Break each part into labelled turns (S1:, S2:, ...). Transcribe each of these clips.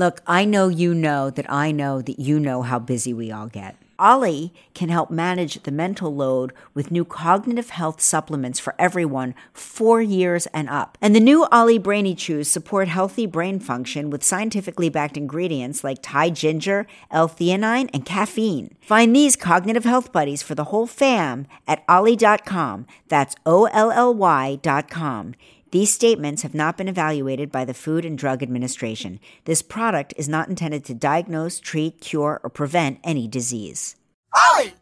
S1: Look, I know you know that I know that you know how busy we all get. Olly can help manage the mental load with new cognitive health supplements for everyone four years and up. And the new Olly Brainy Chews support healthy brain function with scientifically backed ingredients like Thai ginger, L-theanine, and caffeine. Find these cognitive health buddies for the whole fam at olly.com. That's O-L-L-Y dot. These statements have not been evaluated by the Food and Drug Administration. This product is not intended to diagnose, treat, cure, or prevent any disease.
S2: Olly!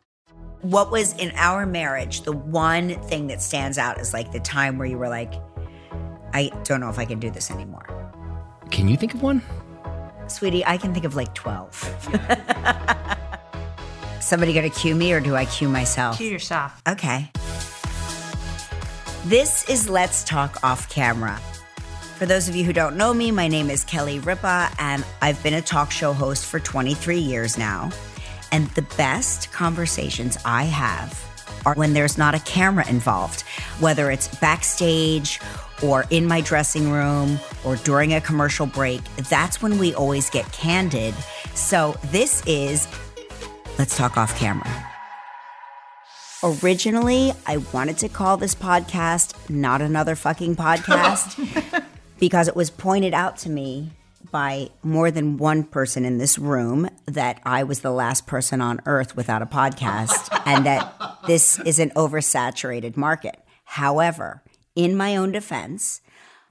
S1: What was in our marriage the one thing that stands out is like the time where you were like, I don't know if I can do this anymore?
S3: Can you think of one?
S1: Sweetie, I can think of like 12. Somebody gonna cue me or do I cue myself?
S2: Cue yourself.
S1: Okay. This is Let's Talk Off Camera. For those of you who don't know me, my name is Kelly Ripa, and I've been a talk show host for 23 years now. And the best conversations I have are when there's not a camera involved, whether it's backstage or in my dressing room or during a commercial break. That's when we always get candid. So this is Let's Talk Off Camera. Originally, I wanted to call this podcast Not Another Fucking Podcast because it was pointed out to me by more than one person in this room that I was the last person on earth without a podcast and that this is an oversaturated market. However, in my own defense,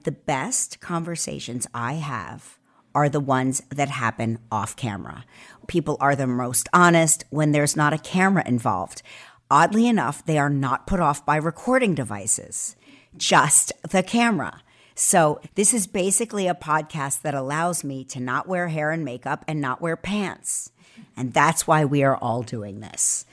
S1: the best conversations I have are the ones that happen off camera. People are the most honest when there's not a camera involved. Oddly enough, they are not put off by recording devices, just the camera. So, this is basically a podcast that allows me to not wear hair and makeup and not wear pants. And that's why we are all doing this.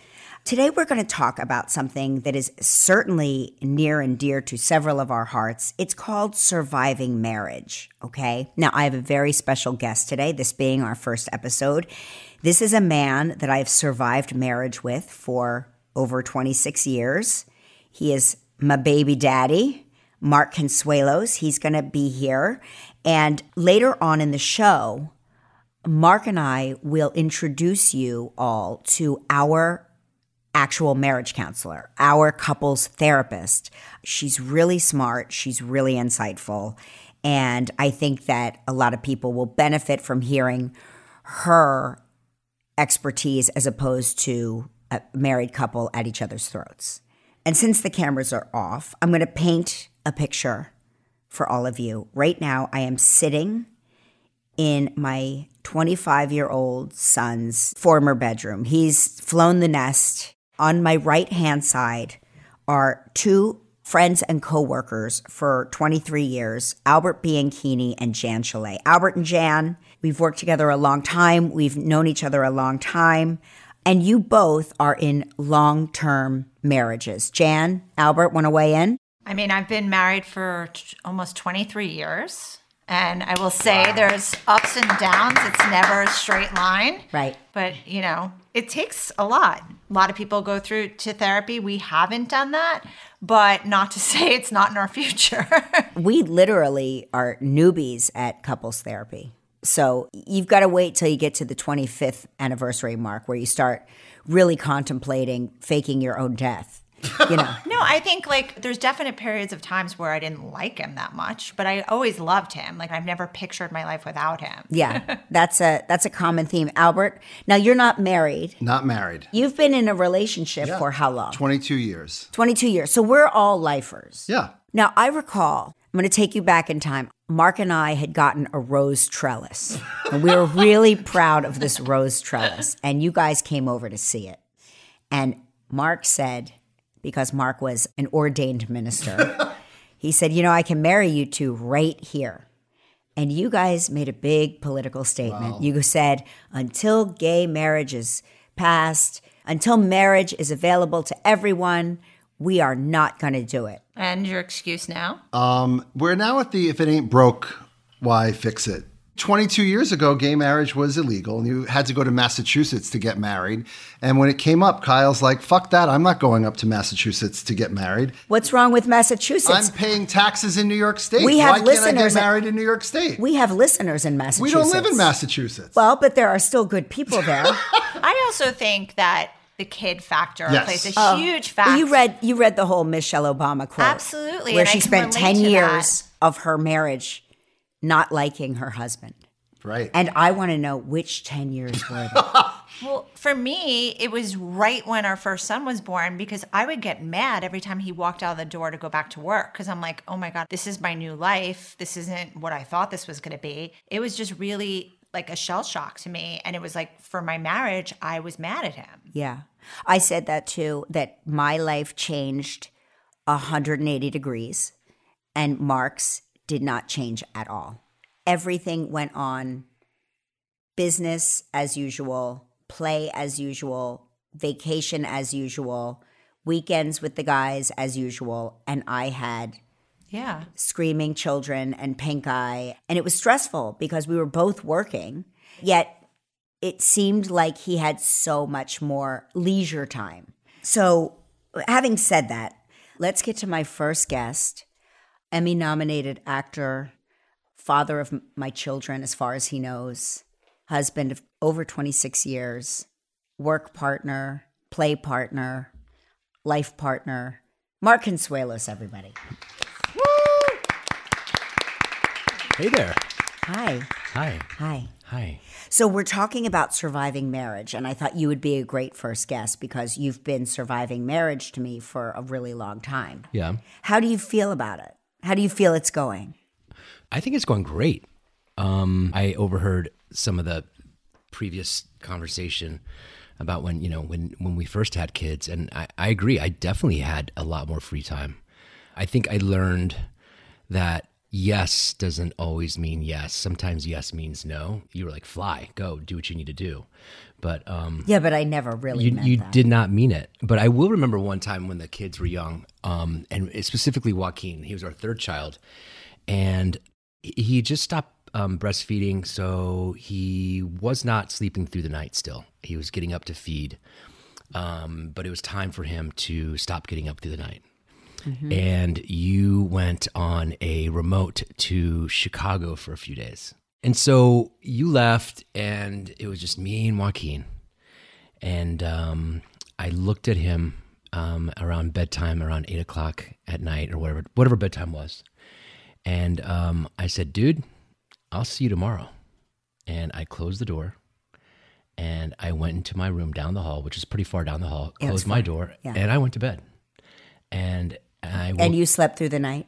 S1: Today, we're going to talk about something that is certainly near and dear to several of our hearts. It's called surviving marriage. Okay. Now, I have a very special guest today, this being our first episode. This is a man that I've survived marriage with for over 26 years. He is my baby daddy, Mark Consuelos. He's going to be here. And later on in the show, Mark and I will introduce you all to our actual marriage counselor, our couples therapist. She's really smart, she's really insightful. And I think that a lot of people will benefit from hearing her expertise as opposed to a married couple at each other's throats. And since the cameras are off, I'm going to paint a picture for all of you. Right now, I am sitting in my 25 year old son's former bedroom. He's flown the nest. On my right hand side are two friends and coworkers for 23 years, Albert Bianchini and Jan Chalet. Albert and Jan, we've worked together a long time. We've known each other a long time. And you both are in long term marriages. Jan, Albert, want to weigh in?
S2: I mean, I've been married for t- almost 23 years. And I will say there's ups and downs. It's never a straight line.
S1: Right.
S2: But, you know, it takes a lot. A lot of people go through to therapy. We haven't done that, but not to say it's not in our future.
S1: we literally are newbies at couples therapy. So you've got to wait till you get to the 25th anniversary mark where you start really contemplating faking your own death. You know.
S2: no, I think like there's definite periods of times where I didn't like him that much, but I always loved him. Like I've never pictured my life without him.
S1: yeah. That's a that's a common theme. Albert, now you're not married.
S4: Not married.
S1: You've been in a relationship for how long?
S4: 22 years.
S1: 22 years. So we're all lifers.
S4: Yeah.
S1: Now, I recall, I'm going to take you back in time. Mark and I had gotten a rose trellis, and we were really proud of this rose trellis. And you guys came over to see it. And Mark said, because Mark was an ordained minister, he said, You know, I can marry you two right here. And you guys made a big political statement. You said, until gay marriage is passed, until marriage is available to everyone, we are not going to do it.
S2: And your excuse now?
S4: Um, we're now at the if it ain't broke, why fix it 22 years ago, gay marriage was illegal and you had to go to Massachusetts to get married. And when it came up, Kyle's like, fuck that. I'm not going up to Massachusetts to get married.
S1: What's wrong with Massachusetts?
S4: I'm paying taxes in New York State.
S1: We have
S4: Why can't I get
S1: listeners-
S4: married in New York State?
S1: we have listeners in Massachusetts.
S4: We don't live in Massachusetts.
S1: Well, but there are still good people there.
S2: I also think that the kid factor
S4: Yes.
S2: plays a
S1: Oh.
S2: huge
S1: Well,
S2: factor.
S1: you read you read the whole Michelle Obama quote.
S2: Absolutely,
S1: Where
S2: and
S1: she
S2: can
S1: spent 10
S2: to
S1: years of her marriage not liking her husband.
S4: right.
S1: And I want to know which 10 years were they.
S2: Well, for me, it was right when our first son was born because I would get mad every time he walked out of the door to go back to work because I'm like, oh my God, this is my new life. This isn't what I thought this was going to be. It was just really like a shell shock to me. And it was like for my marriage, I was mad at him.
S1: Yeah. I said that too, that my life changed 180 degrees and Mark's did not change at all. Everything went on business as usual, play as usual, vacation as usual, weekends with the guys as usual. And I had
S2: Yeah.
S1: screaming children and pink eye. And it was stressful because we were both working, yet it seemed like he had so much more leisure time. So, having said that, let's get to my first guest Emmy nominated actor, father of my children, as far as he knows, husband of over 26 years, work partner, play partner, life partner, Mark Consuelos, everybody.
S3: Hey there.
S1: Hi.
S3: Hi.
S1: Hi.
S3: Hi.
S1: So we're talking about surviving marriage, and I thought you would be a great first guest because you've been surviving marriage to me for a really long time.
S3: Yeah.
S1: How do you feel about it? How do you feel it's going?
S3: I think it's going great. Um, I overheard some of the previous conversation about when you know when when we first had kids, and I, I agree. I definitely had a lot more free time. I think I learned that yes doesn't always mean yes. Sometimes yes means no. You were like, fly, go, do what you need to do. But um,
S1: Yeah, but I never really
S3: you, you did not mean it. But I will remember one time when the kids were young, um, and specifically Joaquin. He was our third child, and he just stopped um, breastfeeding, so he was not sleeping through the night. Still, he was getting up to feed, um, but it was time for him to stop getting up through the night. And you went on a remote to Chicago for a few days. And so you left, and it was just me and Joaquin and um, I looked at him um, around bedtime, around eight o'clock at night, or whatever, whatever bedtime was, and um, I said, "Dude, I'll see you tomorrow." And I closed the door, and I went into my room down the hall, which is pretty far down the hall.
S1: Yeah,
S3: Closed my door,
S1: Yeah.
S3: and I went to bed. And
S1: And you slept through the night?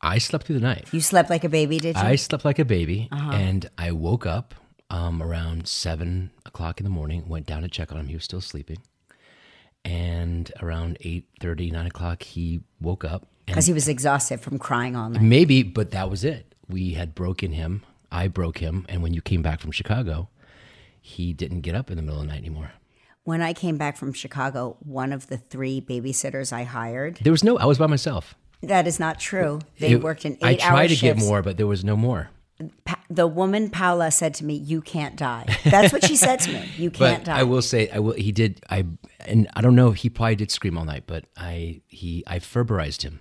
S3: I slept through the night.
S1: You slept like a baby, did you?
S3: I slept like a baby,
S1: Uh-huh.
S3: and I woke up um, around seven o'clock in the morning. Went down to check on him; he was still sleeping. And around eight thirty, nine o'clock, he woke up.
S1: Because he was exhausted from crying all night.
S3: maybe, but that was it. We had broken him. I broke him, and when you came back from Chicago, he didn't get up in the middle of the night anymore.
S1: When I came back from Chicago, one of the three babysitters I hired,
S3: There was no. I was by myself.
S1: that is not true. They
S3: It-
S1: worked in
S3: I
S1: eight hour
S3: tried to
S1: shifts.
S3: get more, but there was no more.
S1: Pa- the woman Paula said to me, "You can't die." That's what she said to me. You can't
S3: But
S1: die.
S3: I will say, I will. He did. I and I don't know. He probably did scream all night, but I he I Ferberized him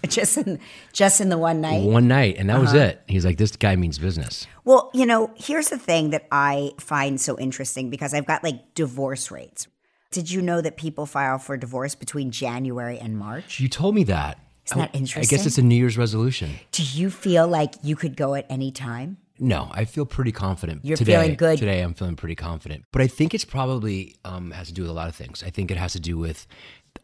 S1: just in just in the one night.
S3: one night, and that was
S1: Uh-huh.
S3: it. He's like, this guy means business.
S1: Well, you know, here's the thing that I find so interesting because I've got like divorce rates. Did you know that people file for divorce between January and March?
S3: You told me that.
S1: Isn't that
S3: interesting? I guess it's a New Year's resolution.
S1: Do you feel like you could go at any time?
S3: No, I feel pretty confident.
S1: You're
S3: today.
S1: feeling good?
S3: Today, I'm feeling pretty confident. But I think it's probably um, has to do with a lot of things. I think it has to do with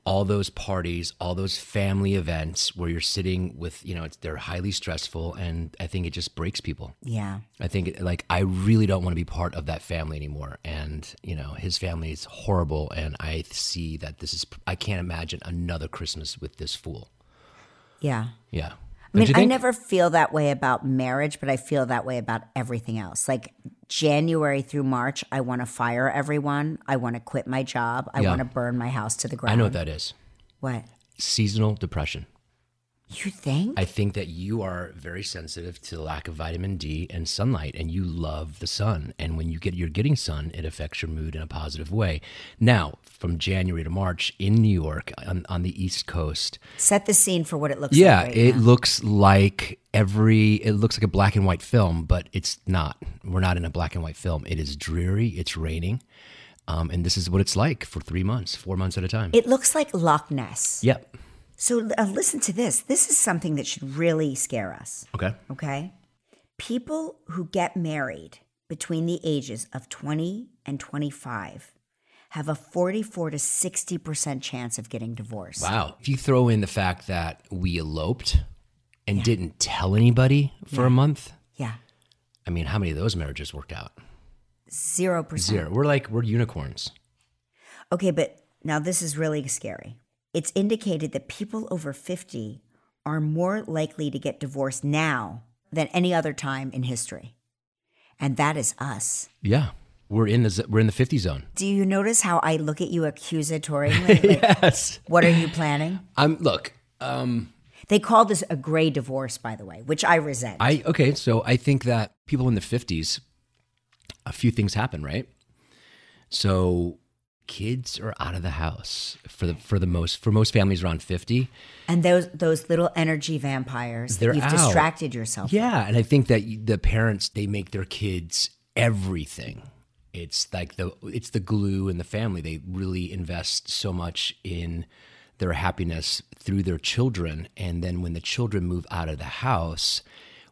S3: all those parties, all those family events where you're sitting with, you know, it's, they're highly stressful, and I think it just breaks people.
S1: Yeah.
S3: I think like I really don't want to be part of that family anymore. And you know, his family is horrible, and I see that this is. I can't imagine another Christmas with this fool.
S1: Yeah.
S3: Yeah.
S1: I mean, I never feel that way about marriage, but I feel that way about everything else. Like January through March, I want to fire everyone. I want to quit my job. I
S3: Yeah.
S1: want to burn my house to the ground.
S3: I know what that is.
S1: What?
S3: Seasonal depression.
S1: You think?
S3: I think that you are very sensitive to the lack of vitamin D and sunlight, and you love the sun. And when you get you're getting sun, it affects your mood in a positive way. Now, from January to March in New York on, on the East Coast,
S1: Set the scene for what it looks
S3: yeah,
S1: like. right
S3: it
S1: now.
S3: looks like every it looks like a black and white film, but it's not. We're not in a black and white film. It is dreary. It's raining, um, and this is what it's like for three months, four months at a time.
S1: It looks like Loch Ness.
S3: yep.
S1: So uh, listen to this. This is something that should really scare us.
S3: Okay.
S1: Okay. People who get married between the ages of 20 and 25 have a 44 to 60% chance of getting divorced.
S3: Wow. If you throw in the fact that we eloped and didn't tell anybody for a month,
S1: Yeah.
S3: I mean, how many of those marriages worked out?
S1: 0%.
S3: Zero. We're like we're unicorns.
S1: Okay, but now this is really scary. It's indicated that people over 50 are more likely to get divorced now than any other time in history. And that is us.
S3: Yeah. We're in the we're in the 50 zone.
S1: Do you notice how I look at you accusatorily? Like,
S3: Yes.
S1: What are you planning?
S3: I'm look, um
S1: They call this a gray divorce, by the way, which I resent.
S3: I okay, so I think that people in the 50s a few things happen, right? So kids are out of the house for the for the most for most families around 50.
S1: and those those little energy vampires,
S3: They're
S1: you've
S3: out.
S1: distracted yourself.
S3: Yeah, and I think that the parents they make their kids everything. It's like the it's the glue in the family. They really invest so much in their happiness through their children, and then when the children move out of the house,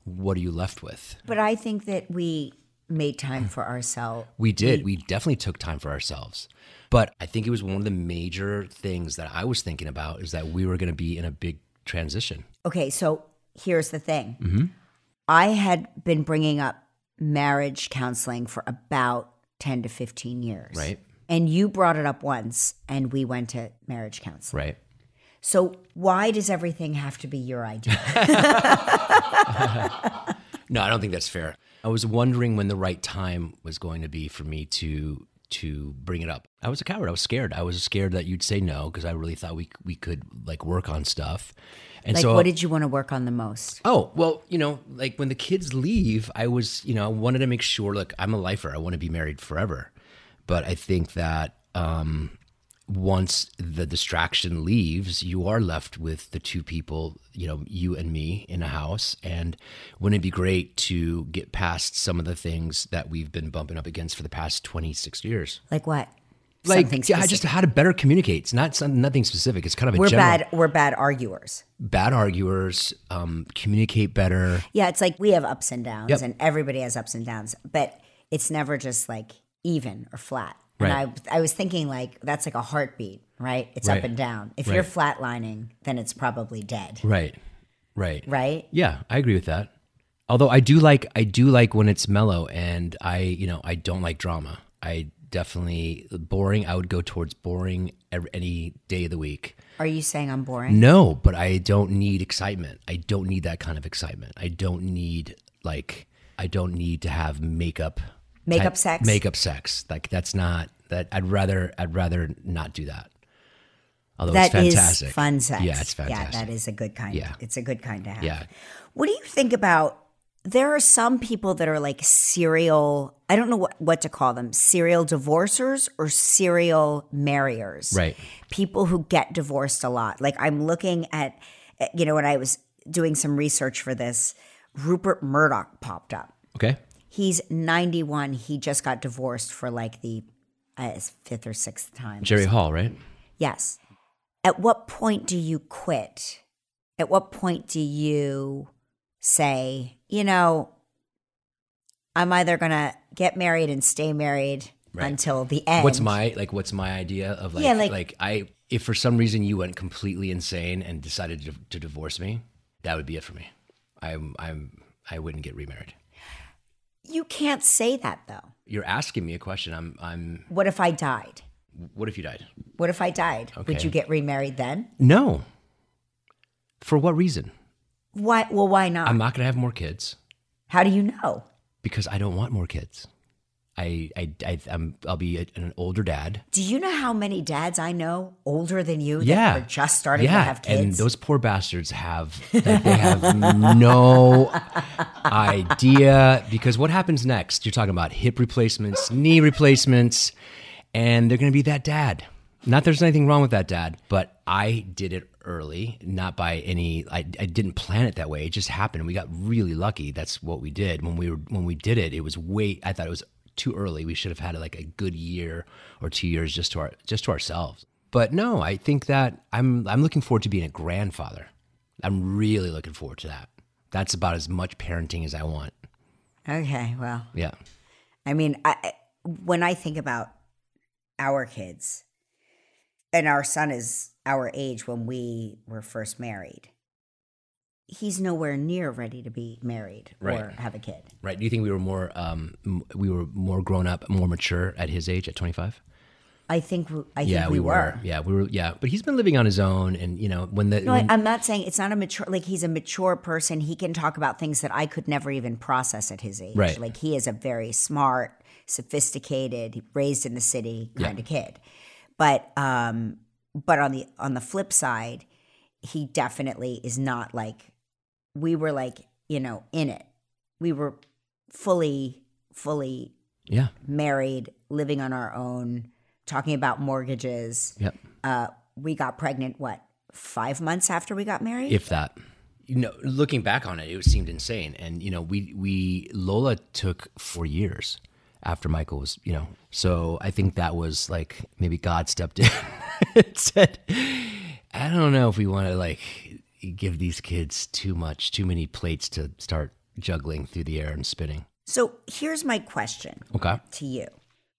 S3: what are you left with?
S1: But I think that we made time for ourselves.
S3: We did. We definitely took time for ourselves. But I think it was one of the major things that I was thinking about is that we were going to be in a big transition.
S1: Okay, so here's the thing. Mm-hmm. I had been bringing up marriage counseling for about 10 to 15 years.
S3: Right.
S1: And you brought it up once and we went to marriage counseling.
S3: Right.
S1: So why does everything have to be your idea?
S3: No, I don't think that's fair. I was wondering when the right time was going to be for me to to bring it up. I was a coward. I was scared. I was scared that you'd say no because I really thought we we could like work on stuff. And
S1: like
S3: so
S1: what did you want to work on the most?
S3: Oh, well, you know, like when the kids leave, I was, you know, I wanted to make sure, look, I'm a lifer. I want to be married forever. But I think that um, once the distraction leaves, you are left with the two people, you know, you and me in a house. And wouldn't it be great to get past some of the things that we've been bumping up against for the past 26 years?
S1: Like what?
S3: Like, yeah, just how to better communicate. It's not some, nothing specific. It's kind of a
S1: we're
S3: general.
S1: bad we're bad arguers.
S3: Bad arguers, um, communicate better.
S1: Yeah, it's like we have ups and downs
S3: Yep.
S1: and everybody has ups and downs, but it's never just like even or flat.
S3: Right.
S1: And I I was thinking like that's like a heartbeat, right? It's
S3: Right.
S1: up and down. If
S3: Right.
S1: you're flatlining, then it's probably dead.
S3: Right. Right.
S1: Right?
S3: Yeah, I agree with that. Although I do like I do like when it's mellow and I, you know, I don't like drama. I definitely boring. I would go towards boring every, any day of the week.
S1: Are you saying I'm boring?
S3: No, but I don't need excitement. I don't need that kind of excitement. I don't need like I don't need to have makeup
S1: Makeup sex?
S3: Makeup sex. Like that's not that I'd rather I'd rather not do that. Although
S1: That
S3: it's
S1: is
S3: fantastic.
S1: fun sex.
S3: Yeah, it's fantastic.
S1: Yeah, that is a good kind.
S3: Yeah.
S1: It's a good kind to have.
S3: Yeah.
S1: What do you think about there are some people that are like serial I don't know what, what to call them, serial divorcers or serial marriers.
S3: Right.
S1: People who get divorced a lot. Like I'm looking at you know when I was doing some research for this, Rupert Murdoch popped up.
S3: Okay.
S1: He's 91. He just got divorced for like the uh, fifth or sixth time.
S3: Jerry Hall, right?
S1: Yes. At what point do you quit? At what point do you say, you know, I'm either going to get married and stay married
S3: Right.
S1: until the end?
S3: What's my like? What's my idea of like,
S1: Yeah,
S3: like
S1: like-
S3: I if for some reason you went completely insane and decided to, to divorce me, that would be it for me. I'm I'm I wouldn't get remarried.
S1: You can't say that though.
S3: You're asking me a question. I'm I'm.
S1: What if I died?
S3: What if you died?
S1: What if I died? Would you get remarried then?
S3: No. For what reason?
S1: Why? Well, why not?
S3: I'm not gonna have more kids
S1: How do you know?
S3: because I don't want more kids. I, I, I I'm, I'll be a, an older dad.
S1: Do you know how many dads I know older than you that
S3: Yeah,
S1: are just starting
S3: yeah,
S1: to have kids?
S3: and those poor bastards have like, they have no idea because what happens next? You're talking about hip replacements, knee replacements, and they're going to be that dad. Not there's anything wrong with that dad, but I did it early, not by any. I, I didn't plan it that way. It just happened. We got really lucky. That's what we did when we were when we did it. It was way. I thought it was too early. We should have had like a good year or two years just to our just to ourselves. But no, I think that I'm I'm looking forward to being a grandfather. I'm really looking forward to that. That's about as much parenting as I want.
S1: okay, well,
S3: Yeah.
S1: I mean, I, when I think about our kids, and our son is our age when we were first married, he's nowhere near ready to be married or have a kid.
S3: Right. Do you think we were more um m- we were more grown up, more mature at his age at 25?
S1: I think w- I
S3: Yeah,
S1: think we, were.
S3: Yeah, we were. Yeah, but he's been living on his own, and you know when the
S1: No,
S3: when-
S1: I'm not saying it's not a mature. Like he's a mature person. He can talk about things that I could never even process at his age.
S3: Right.
S1: Like he is a very smart, sophisticated, raised in the city kind of kid. But um, but on the on the flip side, he definitely is not like we were like you know in it. We were fully fully
S3: yeah,
S1: married, living on our own, talking about mortgages.
S3: yep.
S1: Uh, we got pregnant. What five months after we got married?
S3: if that you know looking back on it it seemed insane and you know we we lola took four years after michael was you know so i think that was like maybe god stepped in and said i don't know if we want to like give these kids too much too many plates to start juggling through the air and spinning
S1: So here's my question
S3: okay
S1: to you: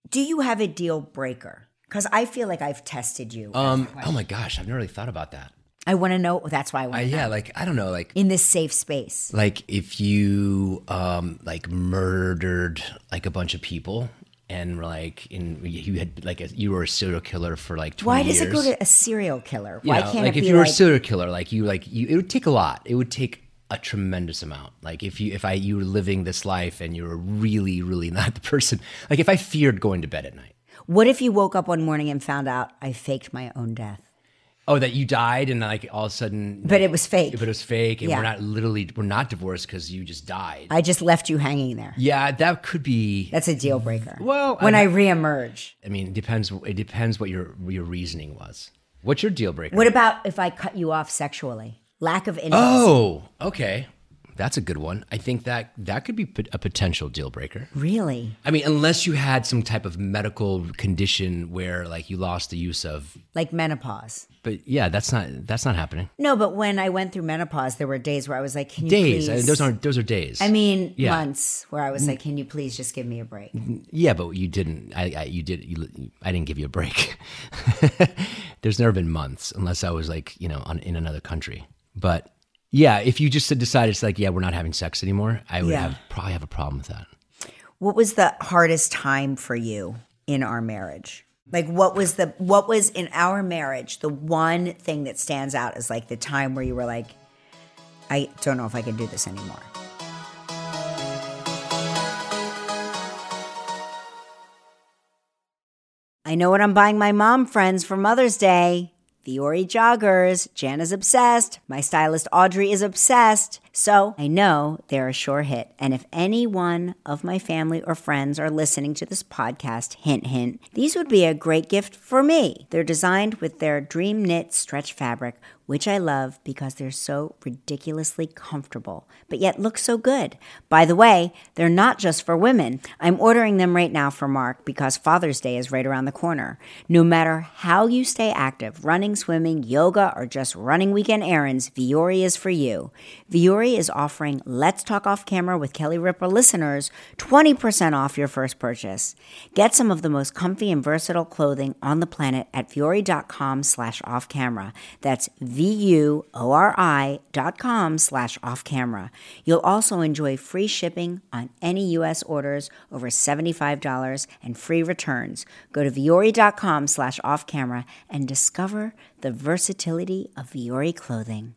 S1: Do you have a deal breaker? Because I feel like I've tested you.
S3: um oh my gosh i've never really thought about that
S1: I want to know. That's why I want to
S3: yeah like i don't know like
S1: in this safe space.
S3: like if you um like murdered like a bunch of people and like in you had like a, you were a serial killer for like 20
S1: Why does
S3: years.
S1: it go to a serial killer?
S3: You
S1: Why
S3: know,
S1: can't
S3: like
S1: it
S3: if you were
S1: like
S3: a serial killer like you like you it would take a lot it would take a tremendous amount like if you if i you were living this life and you were really really not the person like if i feared going to bed at night
S1: what if you woke up one morning and found out I faked my own death,
S3: oh that you died and like all of a sudden
S1: but it was fake?
S3: but it was fake and
S1: Yeah.
S3: we're not literally we're not divorced because you just died
S1: I just left you hanging there.
S3: yeah that could be
S1: That's a deal breaker.
S3: Well,
S1: when
S3: I-
S1: I reemerge,
S3: I mean, it depends. It depends what your your reasoning was. What's your deal breaker?
S1: what about if I cut you off sexually? Lack of interest.
S3: oh, okay, that's a good one. I think that that could be a potential deal breaker.
S1: Really?
S3: I mean, unless you had some type of medical condition where like you lost the use of.
S1: Like menopause?
S3: But yeah, that's not that's not happening.
S1: No, but when I went through menopause, there were days where I was like, "Can you
S3: Days.
S1: please?"
S3: Those aren't those are days.
S1: I mean,
S3: Yeah.
S1: months where I was mm. like, "Can you please just give me a break?"
S3: Mm, yeah, but you didn't. I, I you did. You, I didn't give you a break. There's never been months unless I was like you know on, in another country. But yeah, if you just decided it's like yeah we're not having sex anymore, I would
S1: Yeah.
S3: have probably have a problem with that.
S1: What was the hardest time for you in our marriage? Like, what was the what was in our marriage the one thing that stands out as like the time where you were like, "I don't know if I can do this anymore." I know what I'm buying my mom friends for Mother's Day. Vuori joggers. Jan is obsessed. My stylist Audrey is obsessed. So I know they're a sure hit. And if any one of my family or friends are listening to this podcast, hint, hint, these would be a great gift for me. They're designed with their dream knit stretch fabric, which I love because they're so ridiculously comfortable, but yet look so good. By the way, they're not just for women. I'm ordering them right now for Mark because Father's Day is right around the corner. No matter how you stay active, running, swimming, yoga, or just running weekend errands, Vuori is for you. Vuori is offering Let's Talk Off Camera with Kelly Ripa listeners 20% off your first purchase. Get some of the most comfy and versatile clothing on the planet at vuori.com slash off camera. That's V-U-O-R-I dot com slash off camera. You'll also enjoy free shipping on any U.S. orders over $75 and free returns. Go to vuori.com slash off camera and discover the versatility of Vuori clothing.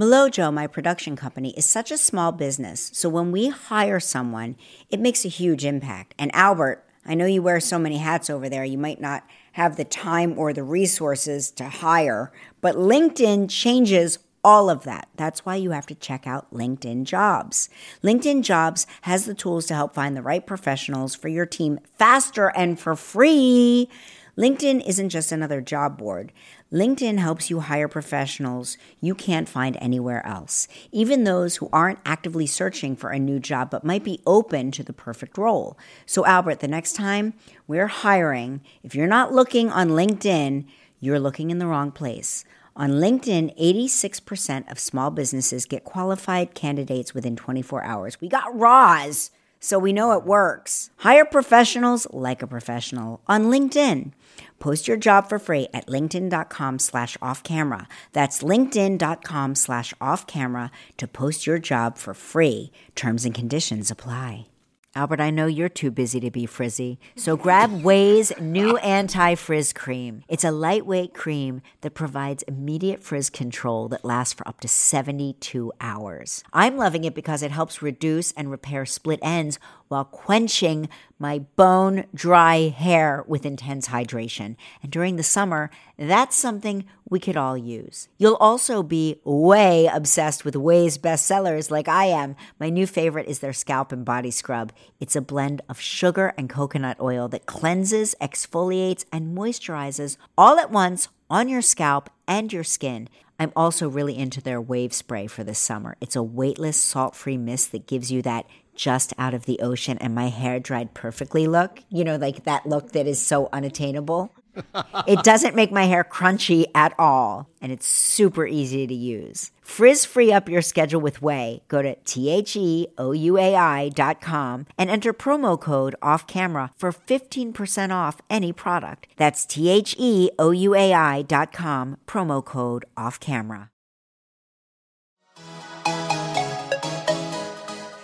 S1: Milojo, my production company, is such a small business, so when we hire someone, it makes a huge impact. And Albert, I know you wear so many hats over there, you might not have the time or the resources to hire, but LinkedIn changes all of that. That's why you have to check out LinkedIn Jobs. LinkedIn Jobs has the tools to help find the right professionals for your team faster and for free. LinkedIn isn't just another job board. LinkedIn helps you hire professionals you can't find anywhere else, even those who aren't actively searching for a new job but might be open to the perfect role. So, Albert, the next time we're hiring, if you're not looking on LinkedIn, you're looking in the wrong place. On LinkedIn, 86% of small businesses get qualified candidates within 24 hours. We got Roz, so we know it works. Hire professionals like a professional on LinkedIn. Post your job for free at linkedin.com slash off camera. That's linkedin.com slash off camera to post your job for free. Terms and conditions apply. Albert, I know you're too busy to be frizzy, so grab Ouai's new anti frizz cream. It's a lightweight cream that provides immediate frizz control that lasts for up to 72 hours. I'm loving it because it helps reduce and repair split ends while quenching my bone dry hair with intense hydration. And during the summer, that's something we could all use. You'll also be way obsessed with Ouai's bestsellers like I am. My new favorite is their scalp and body scrub. It's a blend of sugar and coconut oil that cleanses, exfoliates, and moisturizes all at once on your scalp and your skin. I'm also really into their wave spray for this summer. It's a weightless, salt free mist that gives you that just out of the ocean and my hair dried perfectly look. You know, like that look that is so unattainable. It doesn't make my hair crunchy at all, and it's super easy to use. Frizz free up your schedule with Ouai. Go to T H E O U A I dot com and enter promo code off camera for 15% off any product. That's T H E O U A I dot com, promo code off camera.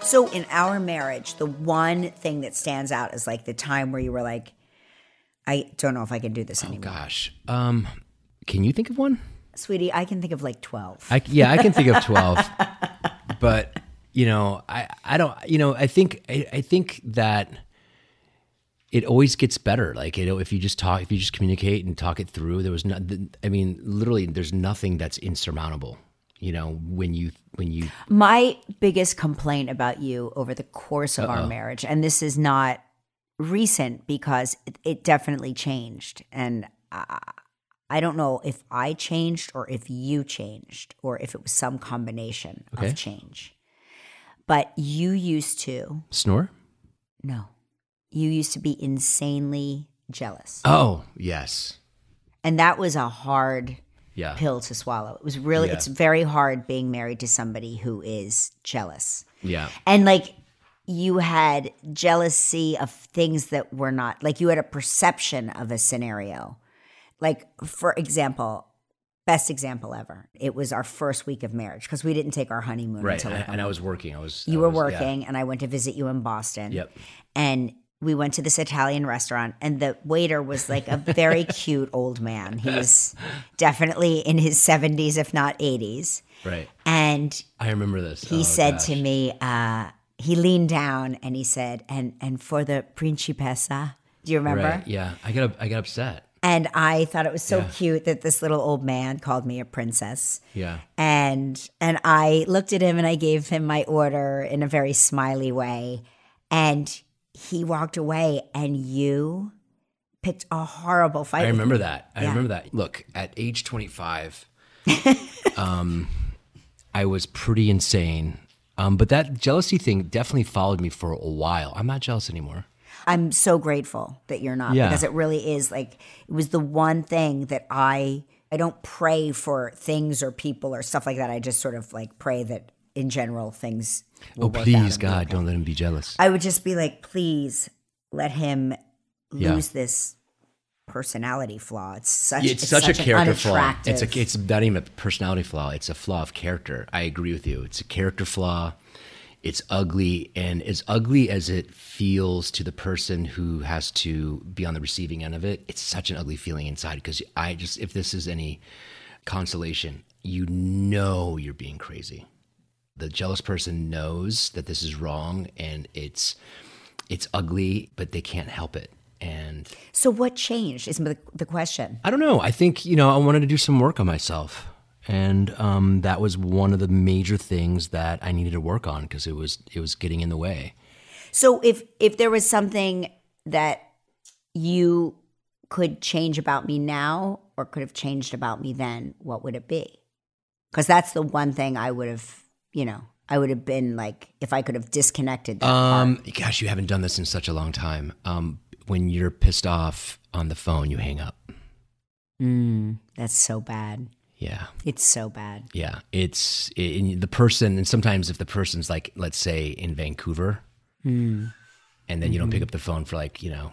S1: So, in our marriage, the one thing that stands out is like the time where you were like, I don't know if I can do this
S3: Oh
S1: anymore.
S3: gosh. Um, can you think of one?
S1: Sweetie, I can think of like 12.
S3: I, yeah, I can think of 12. but, you know, I, I don't, you know, I think, I, I think that it always gets better. Like, you know, if you just talk, if you just communicate and talk it through, there was no, I mean, literally, there's nothing that's insurmountable, you know, when you, when you,
S1: My biggest complaint about you over the course of our marriage, and this is not recent because it, it definitely changed. And I, I don't know if I changed or if you changed or if it was some combination
S3: Okay.
S1: of change. But you used to,
S3: snore?
S1: no, you used to be insanely jealous.
S3: Oh, yes.
S1: And that was a hard
S3: Yeah.
S1: pill to swallow. It was really,
S3: Yeah.
S1: it's very hard being married to somebody who is jealous.
S3: Yeah.
S1: And like you had jealousy of things that were not, like you had a perception of a scenario. Like, for example, best example ever, it was our first week of marriage because we didn't take our honeymoon
S3: Right.
S1: until
S3: And,
S1: like
S3: I, and I was working. I was,
S1: you
S3: I
S1: were
S3: was- yeah.
S1: working and I went to visit you in Boston.
S3: Yep.
S1: And we went to this Italian restaurant and the waiter was like a very cute old man. He was definitely in his 70s, if not 80s.
S3: Right.
S1: And
S3: I remember this.
S1: he
S3: Oh,
S1: said to me, uh, he leaned down and he said, and and for the principessa. Do you remember?
S3: Right. Yeah. I got, I got upset.
S1: And I thought it was so
S3: Yeah.
S1: cute that this little old man called me a princess.
S3: Yeah.
S1: And and I looked at him and I gave him my order in a very smiley way. And he walked away and you picked a horrible fight.
S3: I remember that. I
S1: Yeah.
S3: remember that. Look, at age 25, um, I was pretty insane. Um, but that jealousy thing definitely followed me for a while. I'm not jealous anymore.
S1: I'm so grateful that you're not
S3: Yeah.
S1: because it really is like it was the one thing that I I don't pray for things or people or stuff like that. I just sort of like pray that in general things will
S3: Oh, please, God, don't let him be jealous.
S1: I would just be like, please let him
S3: Yeah.
S1: lose this personality flaw. It's such
S3: it's, such, a
S1: an
S3: character flaw. It's a, it's not even a personality flaw. It's a flaw of character. I agree with you. It's a character flaw. It's ugly, and as ugly as it feels to the person who has to be on the receiving end of it, it's such an ugly feeling inside. Because I just, if this is any consolation, you know you're being crazy. The jealous person knows that this is wrong and it's it's ugly, but they can't help it. And
S1: So what changed is the, the question.
S3: I don't know. I think, you know, I wanted to do some work on myself. And um, that was one of the major things that I needed to work on because it was it was getting in the way.
S1: So if if there was something that you could change about me now or could have changed about me then, what would it be? Because that's the one thing I would have, you know, I would have been like if I could have disconnected that part.
S3: Um, gosh, you haven't done this in such a long time. Um, when you're pissed off on the phone, you hang up.
S1: Mm, that's so bad.
S3: Yeah.
S1: It's so bad.
S3: Yeah, it's in the person, and sometimes if the person's like, let's say in Vancouver,
S1: Hmm.
S3: and then you don't pick up the phone for like you know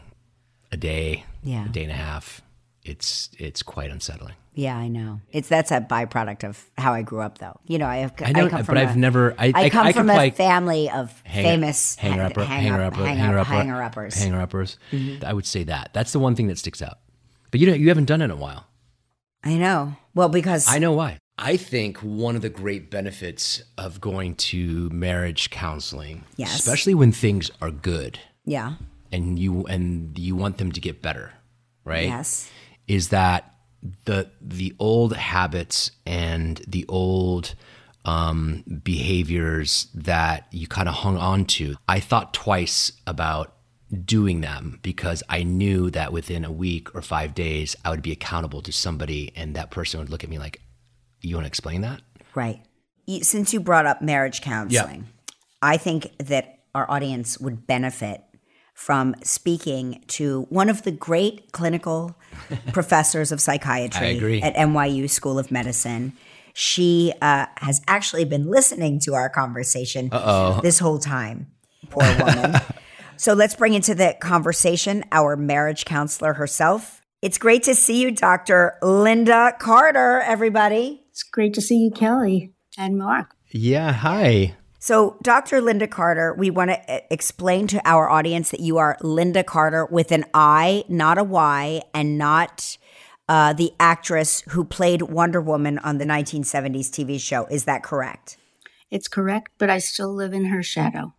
S3: a day,
S1: Yeah.
S3: a day and a half, it's it's quite unsettling.
S1: Yeah, I know. It's that's a byproduct of how I grew up, though. You know, I have.
S3: I know,
S1: come
S3: but
S1: from
S3: I've
S1: a-
S3: never. I,
S1: I come
S3: I
S1: from a
S3: play
S1: family of
S3: hang-
S1: famous
S3: hanger
S1: hang-
S3: upper,
S1: hang
S3: hanger upper, hanger upper,
S1: hanger uppers.
S3: hanger uppers.
S1: Mm-hmm.
S3: I would say that. That's the one thing that sticks out. But you know, you haven't done it in a while.
S1: I know. Well, because
S3: I know why. I think one of the great benefits of going to marriage counseling,
S1: Yes.
S3: especially when things are good
S1: yeah,
S3: and you and you want them to get better, right?
S1: yes,
S3: Is that the the old habits and the old um, behaviors that you kind of hung on to. I thought twice about doing them because I knew that within a week or five days I would be accountable to somebody, and that person would look at me like, "You want to explain that?"
S1: right. Since you brought up marriage counseling, I think that our audience would benefit from speaking to one of the great clinical professors of psychiatry at NYU School of Medicine. She uh, has actually been listening to our conversation this whole time. Poor woman. so let's bring into the conversation our marriage counselor herself. It's great to see you, Dr. Linda Carter, everybody.
S5: It's great to see you, Kelly and Mark.
S3: Yeah. Hi.
S1: So, Dr. Linda Carter, we want to explain to our audience that you are Linda Carter with an I, not a Y, and not uh, the actress who played Wonder Woman on the 1970s TV show. Is that correct?
S5: It's correct, but I still live in her shadow.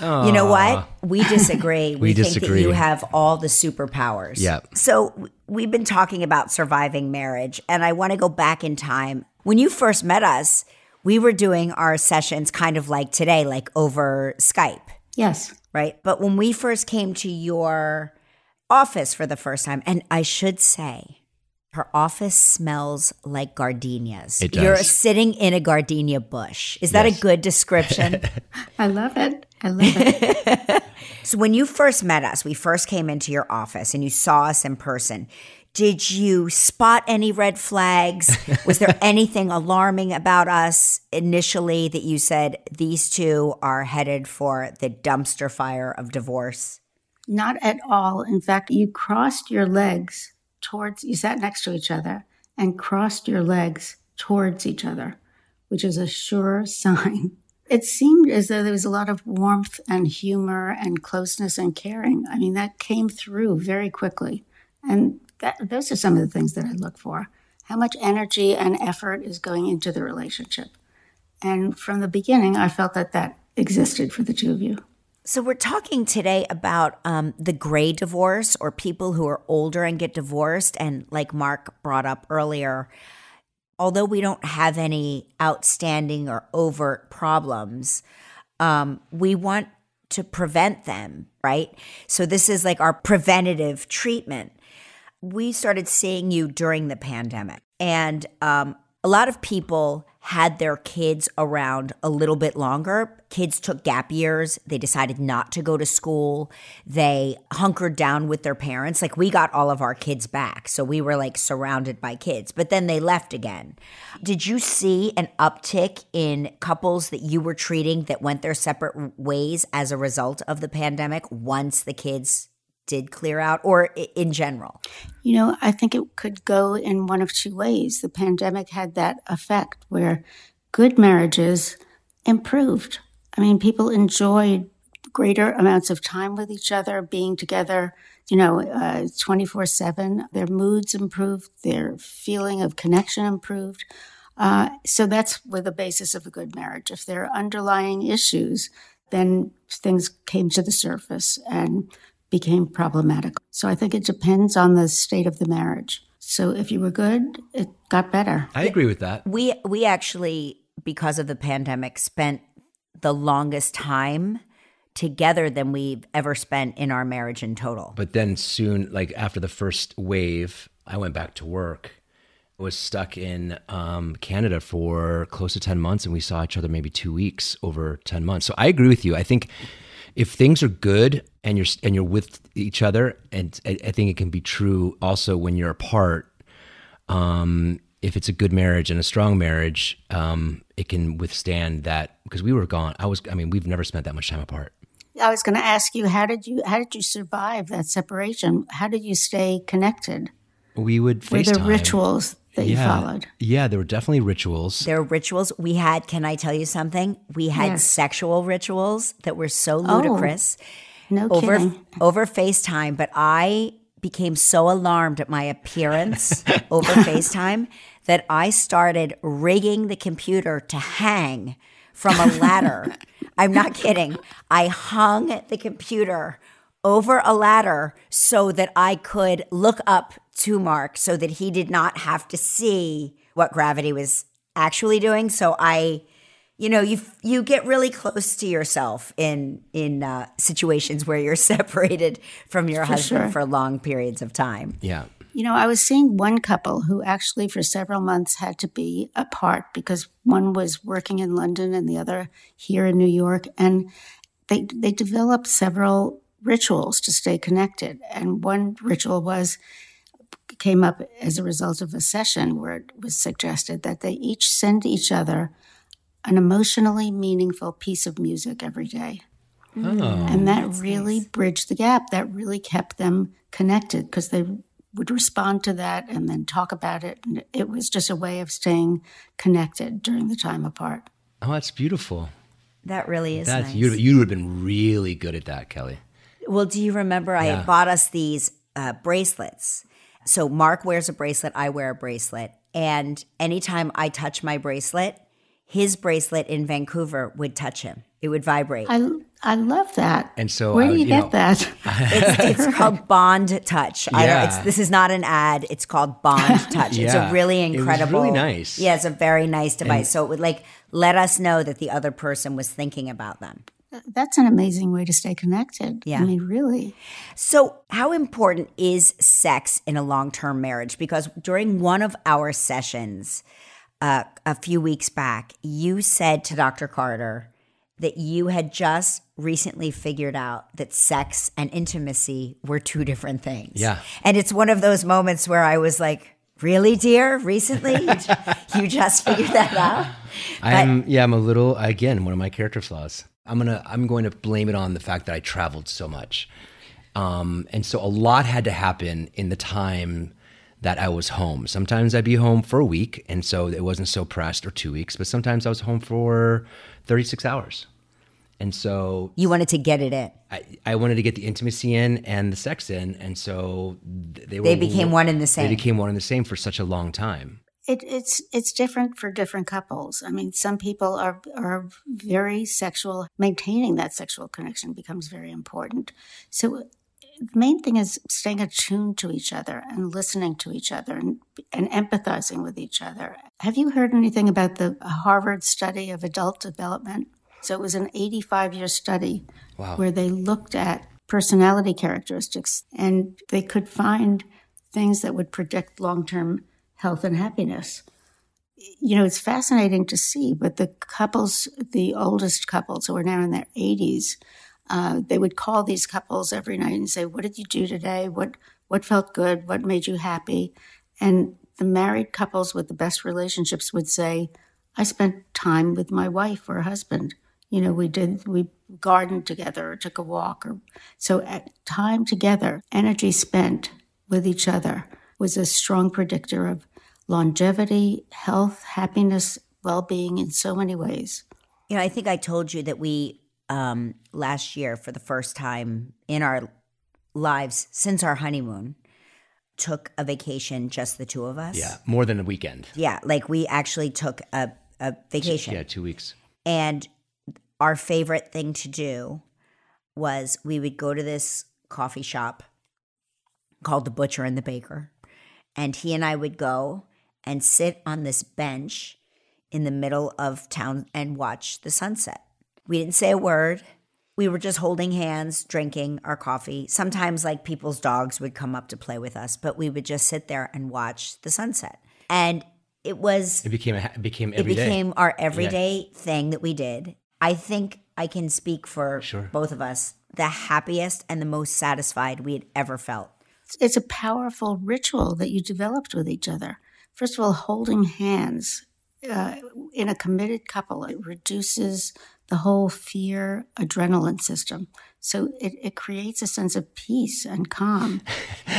S1: You know what? We disagree. we, think that
S3: disagree.
S1: you have all the superpowers.
S3: Yep.
S1: So we've been talking about surviving marriage, and I want to go back in time. When you first met us, we were doing our sessions kind of like today, like over Skype,
S5: Yes.
S1: right? But when we first came to your office for the first time, and I should say, her office smells like gardenias.
S3: It does.
S1: You're sitting in a gardenia bush. Is that
S3: Yes.
S1: a good description?
S5: I love it. I love it.
S1: So when you first met us, we first came into your office and you saw us in person. Did you spot any red flags? Was there anything alarming about us initially that you said these two are headed for the dumpster fire of divorce?
S5: Not at all. In fact, you crossed your legs towards, you sat next to each other and crossed your legs towards each other, which is a sure sign. It seemed as though there was a lot of warmth and humor and closeness and caring. I mean, that came through very quickly. And that, those are some of the things that I look for. How much energy and effort is going into the relationship? And from the beginning, I felt that that existed for the two of you.
S1: So we're talking today about um, the gray divorce or people who are older and get divorced. And like Mark brought up earlier, although we don't have any outstanding or overt problems, um, we want to prevent them, right? So this is like our preventative treatment. We started seeing you during the pandemic, and um, a lot of people had their kids around a little bit longer. Kids took gap years. They decided not to go to school. They hunkered down with their parents. Like we got all of our kids back. So we were like surrounded by kids, but then they left again. Did you see an uptick in couples that you were treating that went their separate ways as a result of the pandemic once the kids did clear out or in general?
S5: You know, I think it could go in one of two ways. The pandemic had that effect where good marriages improved. I mean, people enjoyed greater amounts of time with each other, being together, you know, uh, 24 7. Their moods improved, their feeling of connection improved. Uh, so that's where the basis of a good marriage. If there are underlying issues, then things came to the surface and became problematic. So I think it depends on the state of the marriage. So if you were good, it got better.
S3: I agree with that.
S1: We we actually because of the pandemic spent the longest time together than we've ever spent in our marriage in total.
S3: But then soon, like after the first wave, I went back to work. I was stuck in um, Canada for close to 10 months, and we saw each other maybe two weeks over 10 months. So I agree with you. I think if things are good and you're and you're with each other, and I, I think it can be true also when you're apart. Um, if it's a good marriage and a strong marriage, um, it can withstand that because we were gone. I was, I mean, we've never spent that much time apart.
S5: I was going to ask you how did you how did you survive that separation? How did you stay connected?
S3: We would FaceTime.
S5: Were there rituals that
S3: yeah.
S5: you followed?
S3: Yeah, there were definitely rituals.
S1: There were rituals. We had, can I tell you something? We had
S5: Yes.
S1: sexual rituals that were so oh, ludicrous
S5: No
S1: over
S5: kidding.
S1: over FaceTime, but I became so alarmed at my appearance over FaceTime that I started rigging the computer to hang from a ladder. I'm not kidding. I hung the computer over a ladder so that I could look up to Mark so that he did not have to see what gravity was actually doing. So I you know you you get really close to yourself in in uh, situations where you're separated from your husband
S5: sure.
S1: for long periods of time.
S3: Yeah.
S5: You know, I was seeing one couple who actually for several months had to be apart because one was working in London and the other here in New York and they they developed several rituals to stay connected. And one ritual was came up as a result of a session where it was suggested that they each send each other an emotionally meaningful piece of music every day. Hmm. and that really bridged the gap. That really kept them connected because they would respond to that and then talk about it. And it was just a way of staying connected during the time apart.
S3: Oh, that's beautiful.
S1: That really is
S3: That's
S1: nice.
S3: you. You would have been really good at that, Kelly.
S1: Well, do you remember I
S3: Yeah.
S1: had bought us these uh, bracelets? So Mark wears a bracelet, I wear a bracelet, and anytime I touch my bracelet, his bracelet in Vancouver would touch him. It would vibrate.
S5: I, I love that.
S3: And so,
S5: where
S3: uh,
S5: do you,
S3: you
S5: get
S3: know-
S5: that?
S1: It's, it's called Bond Touch. I don't, it's,
S3: Yeah.
S1: this is not an ad. It's called Bond Touch. It's a really
S3: It was
S1: incredible.
S3: really nice.
S1: Yeah, it's a very nice device. so it would like let us know that the other person was thinking about them.
S5: That's an amazing way to stay connected.
S1: Yeah.
S5: I mean, really.
S1: So, how important is sex in a long term marriage? Because during one of our sessions uh, a few weeks back, you said to Dr. Carter that you had just recently figured out that sex and intimacy were two different things.
S3: Yeah.
S1: And it's one of those moments where I was like, Really, dear? Recently? you just figured that out?
S3: I'm yeah, I'm a little again one of my character flaws. I'm gonna I'm going to blame it on the fact that I traveled so much, um, and so a lot had to happen in the time that I was home. Sometimes I'd be home for a week, and so it wasn't so pressed, or two weeks. But sometimes I was home for 36 hours, and so
S1: You wanted to get it in.
S3: I, I wanted to get the intimacy in and the sex in, and so they were
S1: They became one in the same.
S3: They became one in the same for such a long time.
S5: It, it's it's different for different couples. I mean, some people are are very sexual. Maintaining that sexual connection becomes very important. So, the main thing is staying attuned to each other and listening to each other and, and empathizing with each other. Have you heard anything about the Harvard study of adult development? So it was an 85 year study where they looked at personality characteristics and they could find things that would predict long term health and happiness. You know, it's fascinating to see, but the couples, the oldest couples who are now in their 80s, uh, they would call these couples every night and say, "What did you do today? What what felt good? What made you happy?" And the married couples with the best relationships would say, "I spent time with my wife or husband. You know, we did we gardened together or took a walk or so at time together, energy spent with each other was a strong predictor of longevity, health, happiness, well-being in so many ways."
S1: You know, I think I told you that we um, last year for the first time in our lives since our honeymoon took a vacation, just the two of us.
S3: Yeah, more than a weekend.
S1: Yeah, like we actually took a, a vacation.
S3: Yeah, two weeks.
S1: And our favorite thing to do was we would go to this coffee shop called the Butcher and the Baker. And he and I would go and sit on this bench in the middle of town and watch the sunset. We didn't say a word. We were just holding hands, drinking our coffee. Sometimes, like people's dogs would come up to play with us, but we would just sit there and watch the sunset. And it was
S3: It became a, it became
S1: it
S3: every day.
S1: became our everyday thing that we did. I think I can speak for
S3: Sure.
S1: both of us. The happiest and the most satisfied we had ever felt.
S5: It's a powerful ritual that you developed with each other. First of all, holding hands uh, in a committed couple, it reduces the whole fear adrenaline system. So it, it creates a sense of peace and calm.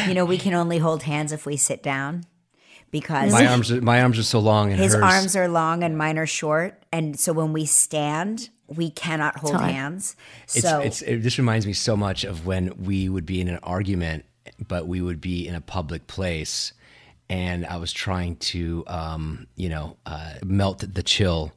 S1: You know, we can only hold hands if we sit down because
S3: my arms, are, my arms are so long, and
S1: his
S3: hers.
S1: arms are long and mine are short, and so when we stand, we cannot hold
S5: hard.
S1: hands.
S3: It's,
S1: So
S3: it's, it just reminds me so much of when we would be in an argument, but we would be in a public place, and I was trying to, um, you know, uh, melt the chill.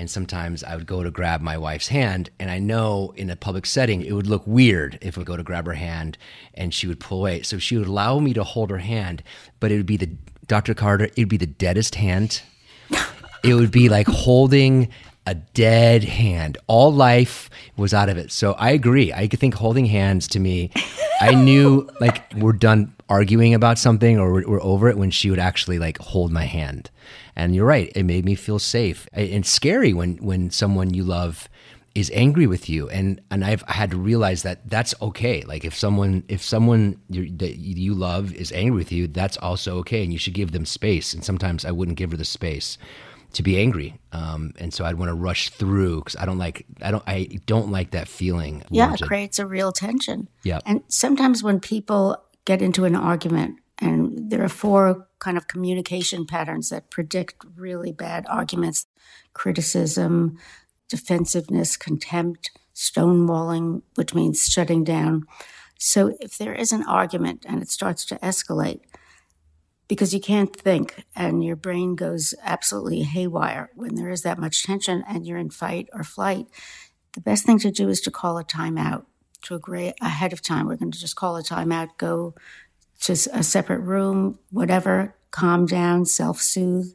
S3: And sometimes I would go to grab my wife's hand, and I know in a public setting it would look weird if I go to grab her hand and she would pull away. So she would allow me to hold her hand, but it would be the Dr. Carter. It would be the deadest hand it would be like holding a dead hand. All life was out of it. So I agree. I think holding hands to me, I knew like we're done arguing about something or we're, we're over it when she would actually like hold my hand. And you're right. It made me feel safe. It's scary when when someone you love is angry with you. And and I've had to realize that that's okay. Like if someone if someone you, that you love is angry with you that's also okay. And you should give them space. And sometimes I wouldn't give her the space to be angry. Um, and so I'd want to rush through because I don't like I don't I don't like that feeling
S5: Yeah, it creates a real tension.
S3: Yeah.
S5: And sometimes when people get into an argument, and there are four kind of communication patterns that predict really bad arguments criticism, defensiveness, contempt, stonewalling, which means shutting down. So if there is an argument and it starts to escalate, because you can't think and your brain goes absolutely haywire when there is that much tension and you're in fight or flight, the best thing to do is to call a timeout, to agree ahead of time. We're going to just call a timeout, go to a separate room, whatever, calm down, self soothe,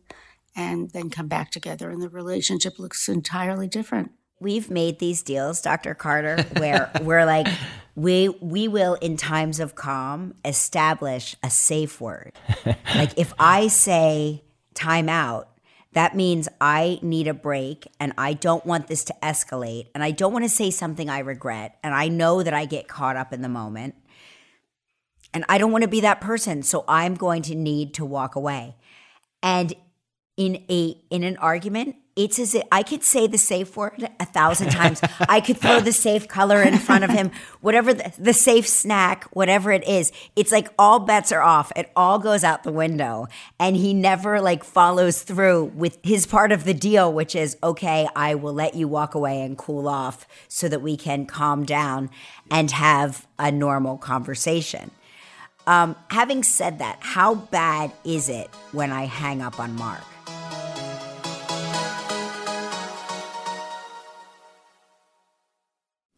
S5: and then come back together. And the relationship looks entirely different.
S1: we've made these deals, Dr. Carter, where we're like, we we will in times of calm establish a safe word. like if I say time out, that means I need a break and I don't want this to escalate and I don't want to say something I regret and I know that I get caught up in the moment. And I don't want to be that person, so I'm going to need to walk away. And in a in an argument, it's as if I could say the safe word a thousand times. I could throw the safe color in front of him, whatever the, the safe snack, whatever it is. It's like all bets are off. It all goes out the window, and he never like follows through with his part of the deal, which is okay. I will let you walk away and cool off so that we can calm down and have a normal conversation. Um, having said that, how bad is it when I hang up on Mark?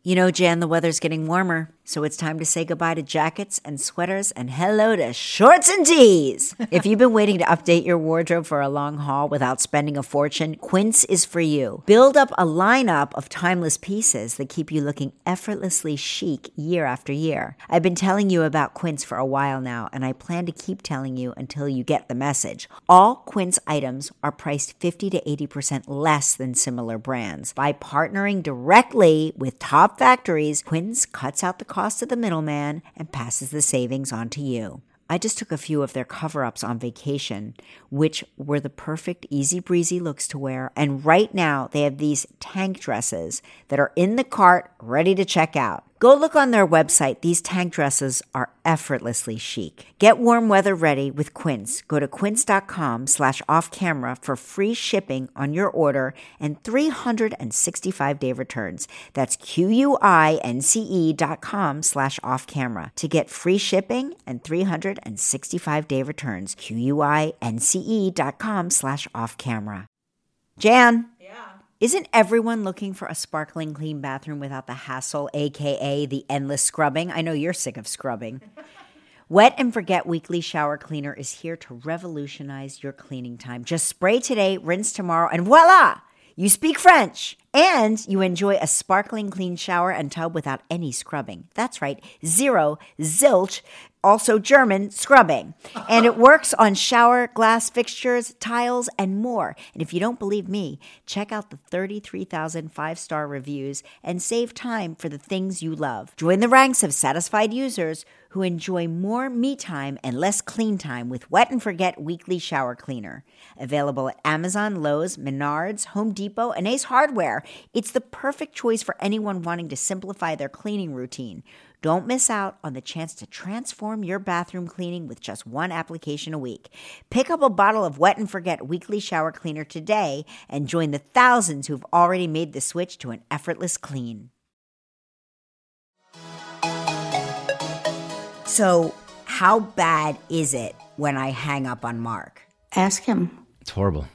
S1: You know, Jan, the weather's getting warmer, so it's time to say goodbye to jackets and sweaters and hello to shorts and tees. if you've been waiting to update your wardrobe for a long haul without spending a fortune, Quince is for you. Build up a lineup of timeless pieces that keep you looking effortlessly chic year after year. I've been telling you about Quince for a while now, and I plan to keep telling you until you get the message. All Quince items are priced 50 to 80% less than similar brands. By partnering directly with top factories, Quince cuts out the cost to the middleman and passes the savings on to you. I just took a few of their cover ups on vacation, which were the perfect easy breezy looks to wear. And right now, they have these tank dresses that are in the cart ready to check out. Go look on their website. These tank dresses are effortlessly chic. Get warm weather ready with Quince. Go to quince.com slash off camera for free shipping on your order and 365 day returns. That's Q-U-I-N-C-E dot com slash off camera to get free shipping and 365 day returns. Q-U-I-N-C-E dot com slash off camera. Jan. Isn't everyone looking for a sparkling clean bathroom without the hassle, aka the endless scrubbing? I know you're sick of scrubbing. Wet and Forget Weekly Shower Cleaner is here to revolutionize your cleaning time. Just spray today, rinse tomorrow, and voila! You speak French and you enjoy a sparkling clean shower and tub without any scrubbing. That's right, zero, zilch, also German scrubbing. And it works on shower, glass fixtures, tiles, and more. And if you don't believe me, check out the 33,000 five star reviews and save time for the things you love. Join the ranks of satisfied users who enjoy more me time and less clean time with Wet and Forget Weekly Shower Cleaner. Available at Amazon, Lowe's, Menards, Home Depot, and Ace Hardware. It's the perfect choice for anyone wanting to simplify their cleaning routine. Don't miss out on the chance to transform your bathroom cleaning with just one application a week. Pick up a bottle of Wet and Forget Weekly Shower Cleaner today and join the thousands who've already made the switch to an effortless clean. So, how bad is it when I hang up on Mark?
S5: Ask him.
S3: It's horrible.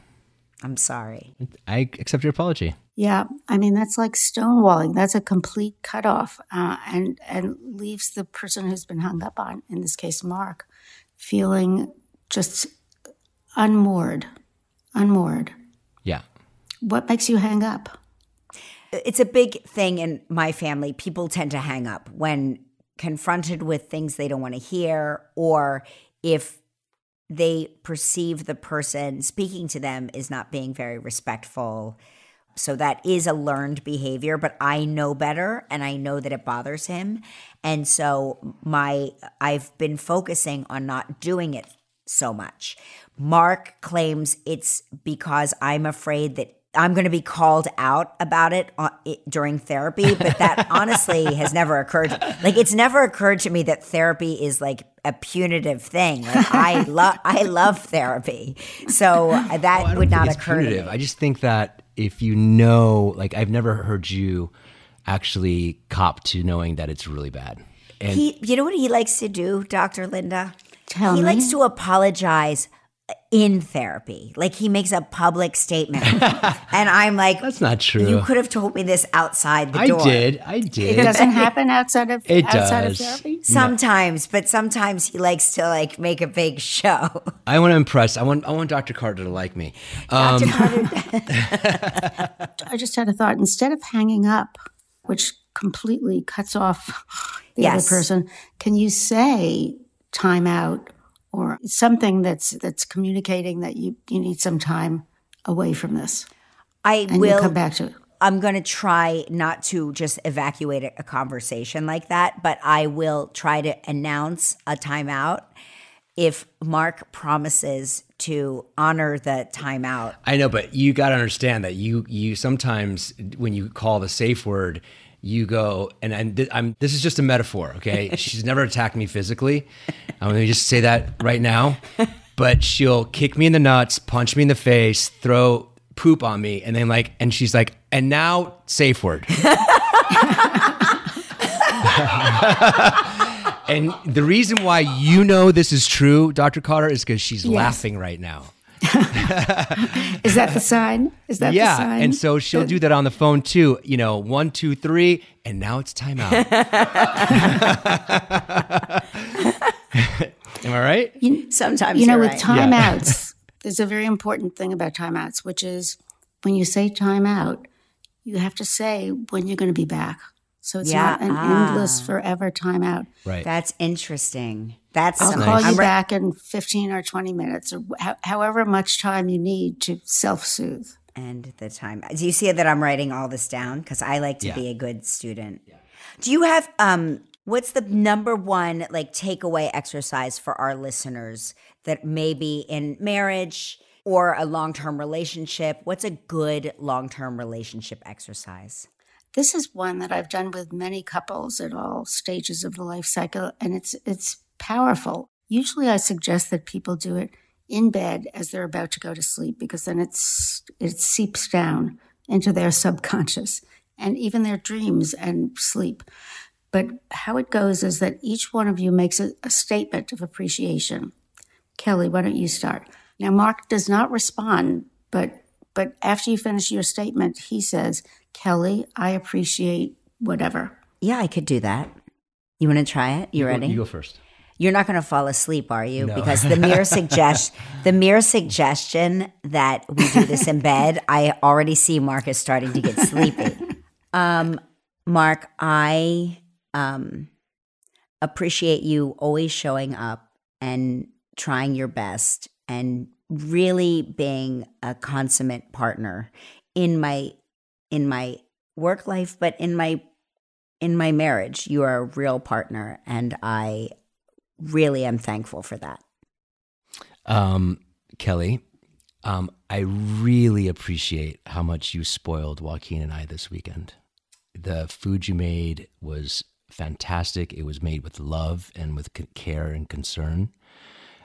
S1: I'm sorry.
S3: I accept your apology.
S5: Yeah, I mean that's like stonewalling. That's a complete cutoff, uh, and and leaves the person who's been hung up on, in this case, Mark, feeling just unmoored, unmoored.
S3: Yeah.
S5: What makes you hang up?
S1: It's a big thing in my family. People tend to hang up when confronted with things they don't want to hear or if they perceive the person speaking to them is not being very respectful. So that is a learned behavior, but I know better and I know that it bothers him. And so my I've been focusing on not doing it so much. Mark claims it's because I'm afraid that I'm going to be called out about it, uh, it during therapy, but that honestly has never occurred. Like it's never occurred to me that therapy is like a punitive thing. Like I love I love therapy. So uh, that
S3: Well,
S1: would not
S3: it's
S1: occur to
S3: punitive.
S1: me.
S3: I just think that if you know, like, I've never heard you actually cop to knowing that it's really bad. And
S1: He, you know what he likes to do, Dr. Linda?
S5: Tell
S1: he
S5: me.
S1: likes to apologize in therapy. Like he makes a public statement. and I'm like,
S3: that's not true.
S1: you could have told me this outside the
S3: I
S1: door.
S3: I did. I did.
S5: It doesn't happen outside of
S3: It
S5: outside
S3: does.
S5: of therapy.
S1: Sometimes, but sometimes he likes to like make a big show.
S3: I want to impress. I want. I want Dr. Carter to like me. Um,
S1: Dr. Carter,
S5: I just had a thought. Instead of hanging up, which completely cuts off the
S1: Yes.
S5: other person, can you say time out or something that's that's communicating that you, you need some time away from this
S1: I
S5: and
S1: will
S5: come back to it?
S1: I'm going to try not to just evacuate a, a conversation like that, but I will try to announce a timeout if Mark promises to honor the timeout.
S3: I know, but you got to understand that you you sometimes when you call the safe word, you go and and th- I'm this is just a metaphor, okay? She's never attacked me physically. I'm going to just say that right now. But she'll kick me in the nuts, punch me in the face, throw poop on me, and then like, and she's like, and now safe word. and the reason why you know this is true, Dr. Carter, is because she's laughing right now.
S5: Is that the sign? Is that the
S3: Yeah,
S5: sign?
S3: and so she'll do that on the phone too. You know, one, two, three, and now it's time out. Am I right?
S1: Sometimes
S5: you know,
S1: you're
S5: with
S1: right.
S5: timeouts, there's a very important thing about timeouts, which is when you say timeout, you have to say when you're going to be back. So it's
S1: Yeah,
S5: not an
S1: ah.
S5: endless forever timeout.
S3: Right.
S1: That's interesting. That's
S5: I'll
S1: something.
S5: call you
S1: re-
S5: back in 15 or 20 minutes or ho- however much time you need to self soothe.
S1: and the time. Do you see that I'm writing all this down because I like to
S3: Yeah.
S1: be a good student? Yeah. Do you have um what's the number one like takeaway exercise for our listeners that maybe in marriage or a long-term relationship, what's a good long-term relationship exercise?
S5: This is one that I've done with many couples at all stages of the life cycle, and it's it's powerful. Usually, I suggest that people do it in bed as they're about to go to sleep because then it's it seeps down into their subconscious and even their dreams and sleep. But how it goes is that each one of you makes a, a statement of appreciation. Kelly, why don't you start? Now, Mark does not respond, but but after you finish your statement, he says, "Kelly, I appreciate whatever."
S1: Yeah, I could do that. You want to try it? You,
S3: You go-
S1: ready?
S3: You go first.
S1: You're not going to fall asleep, are you? Because the mere suggest the mere suggestion that we do this in bed, I already see Mark is starting to get sleepy. Um, Mark, I um, appreciate you always showing up and trying your best and really being a consummate partner in my in my work life, but in my in my marriage. You are a real partner, and I really am thankful for that.
S3: Um, Kelly, um, I really appreciate how much you spoiled Joaquin and I this weekend. The food you made was fantastic. It was made with love and with care and concern.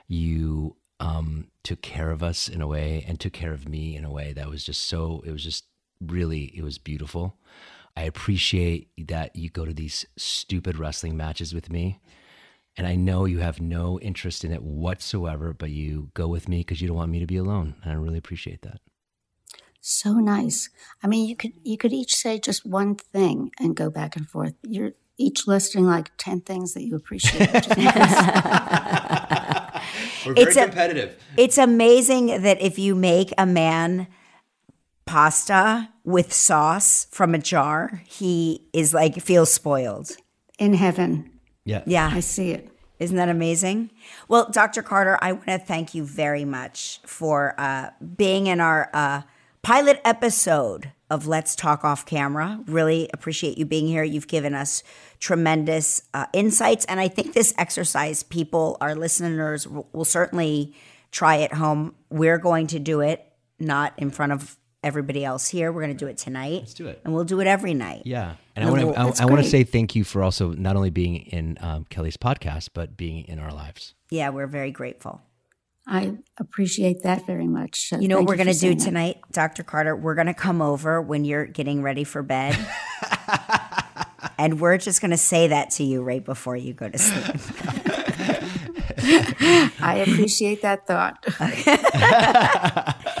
S3: You um, took care of us in a way and took care of me in a way that was just so, it was just really, it was beautiful. I appreciate that you go to these stupid wrestling matches with me. And I know you have no interest in it whatsoever, but you go with me because you don't want me to be alone. And I really appreciate that.
S5: So nice. I mean, you could you could each say just one thing and go back and forth. You're each listing like ten things that you appreciate. which is nice.
S3: We're
S1: It's a-
S3: competitive.
S1: It's amazing that if you make a man pasta with sauce from a jar, he is like feels spoiled.
S5: In heaven,
S3: Yeah.
S1: Yeah.
S5: I see it.
S1: Isn't that amazing? Well, Dr. Carter, I want to thank you very much for uh, being in our uh, pilot episode of Let's Talk Off Camera. Really appreciate you being here. You've given us tremendous uh, insights. And I think this exercise, people, our listeners, will, will certainly try at home. We're going to do it not in front of everybody else here. We're going to do it tonight. Let's
S3: do it.
S1: And we'll do it every night.
S3: Yeah. And I want to
S1: well,
S3: I, I want to say thank you for also not only being in um, Kelly's podcast, but being in our lives.
S1: Yeah, we're very grateful.
S5: I appreciate that very much. So
S1: You know what we're going to do
S5: saying that.
S1: tonight, Dr. Carter? We're going to come over when you're getting ready for bed. and we're just going to say that to you right before you go to sleep.
S5: I appreciate that thought.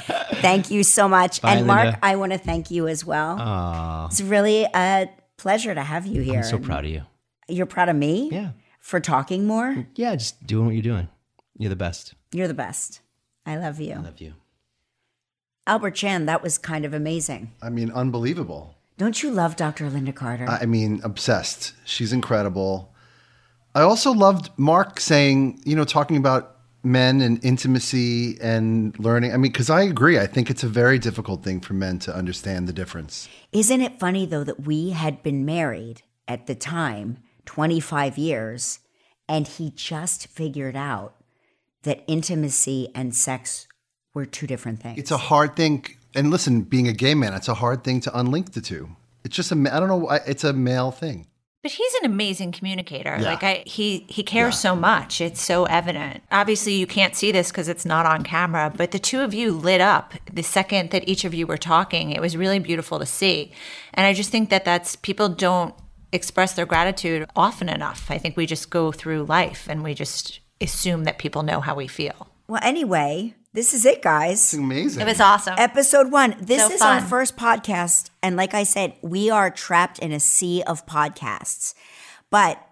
S1: thank you so much.
S3: Bye,
S1: and Mark,
S3: Linda.
S1: I want to thank you as well.
S3: Aw,
S1: It's really a pleasure to have you here.
S3: I'm so proud of you.
S1: You're proud of me?
S3: Yeah.
S1: For talking more?
S3: Yeah, just doing what you're doing. You're the best.
S1: You're the best. I love you.
S3: I love you.
S1: Albert Chan, that was kind of amazing.
S4: I mean, unbelievable.
S1: Don't you love Dr. Linda Carter?
S4: I mean, obsessed. She's incredible. I also loved Mark saying, you know, talking about men and intimacy and learning. I mean, because I agree. I think it's a very difficult thing for men to understand the difference.
S1: Isn't it funny though that we had been married at the time 25 years and he just figured out that intimacy and sex were two different things.
S4: It's a hard thing. And listen, being a gay man, it's a hard thing to unlink the two. It's just a, I don't know, why- it's a male thing.
S2: But he's an amazing communicator.
S4: Yeah.
S2: Like I he he cares so much. It's so evident. Obviously you can't see this cuz it's not on camera, but the two of you lit up the second that each of you were talking. It was really beautiful to see. And I just think that that's people don't express their gratitude often enough. I think we just go through life and we just assume that people know how we feel.
S1: well, anyway, this is it, guys.
S4: It's amazing.
S2: It was awesome.
S1: Episode one. This
S2: So
S1: is our first podcast. And like I said, we are trapped in a sea of podcasts. But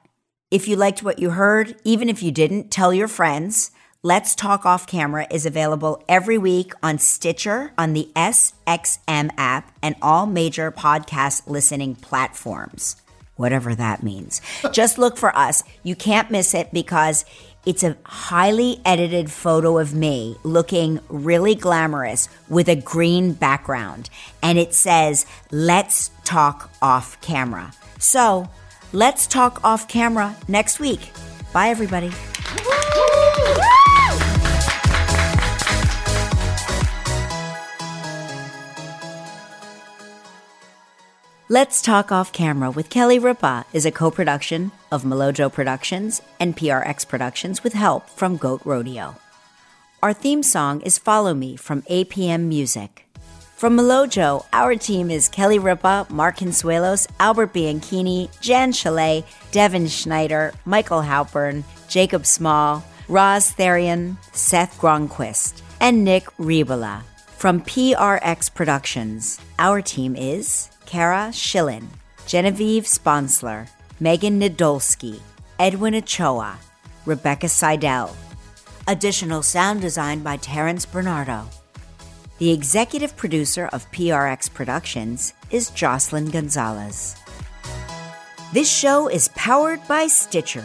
S1: if you liked what you heard, even if you didn't, tell your friends. Let's Talk Off Camera is available every week on Stitcher, on the SXM app, and all major podcast listening platforms. Whatever that means. Just look for us. You can't miss it because it's a highly edited photo of me looking really glamorous with a green background. And it says, Let's Talk Off Camera. So, let's talk off camera next week. Bye, everybody. Let's Talk Off Camera with Kelly Ripa is a co production of Milojo Productions and PRX Productions with help from Goat Rodeo. Our theme song is Follow Me from APM Music. From Milojo, our team is Kelly Ripa, Mark Consuelos, Albert Bianchini, Jan Chalet, Devin Schneider, Michael Halpern, Jacob Small, Roz Therian, Seth Gronquist, and Nick Ribola. From PRX Productions, our team is Kara Schillen, Genevieve Sponsler, Megan Nadolski, Edwin Ochoa, Rebecca Seidel. Additional sound design by Terrence Bernardo. The executive producer of PRX Productions is Jocelyn Gonzalez. This show is powered by Stitcher.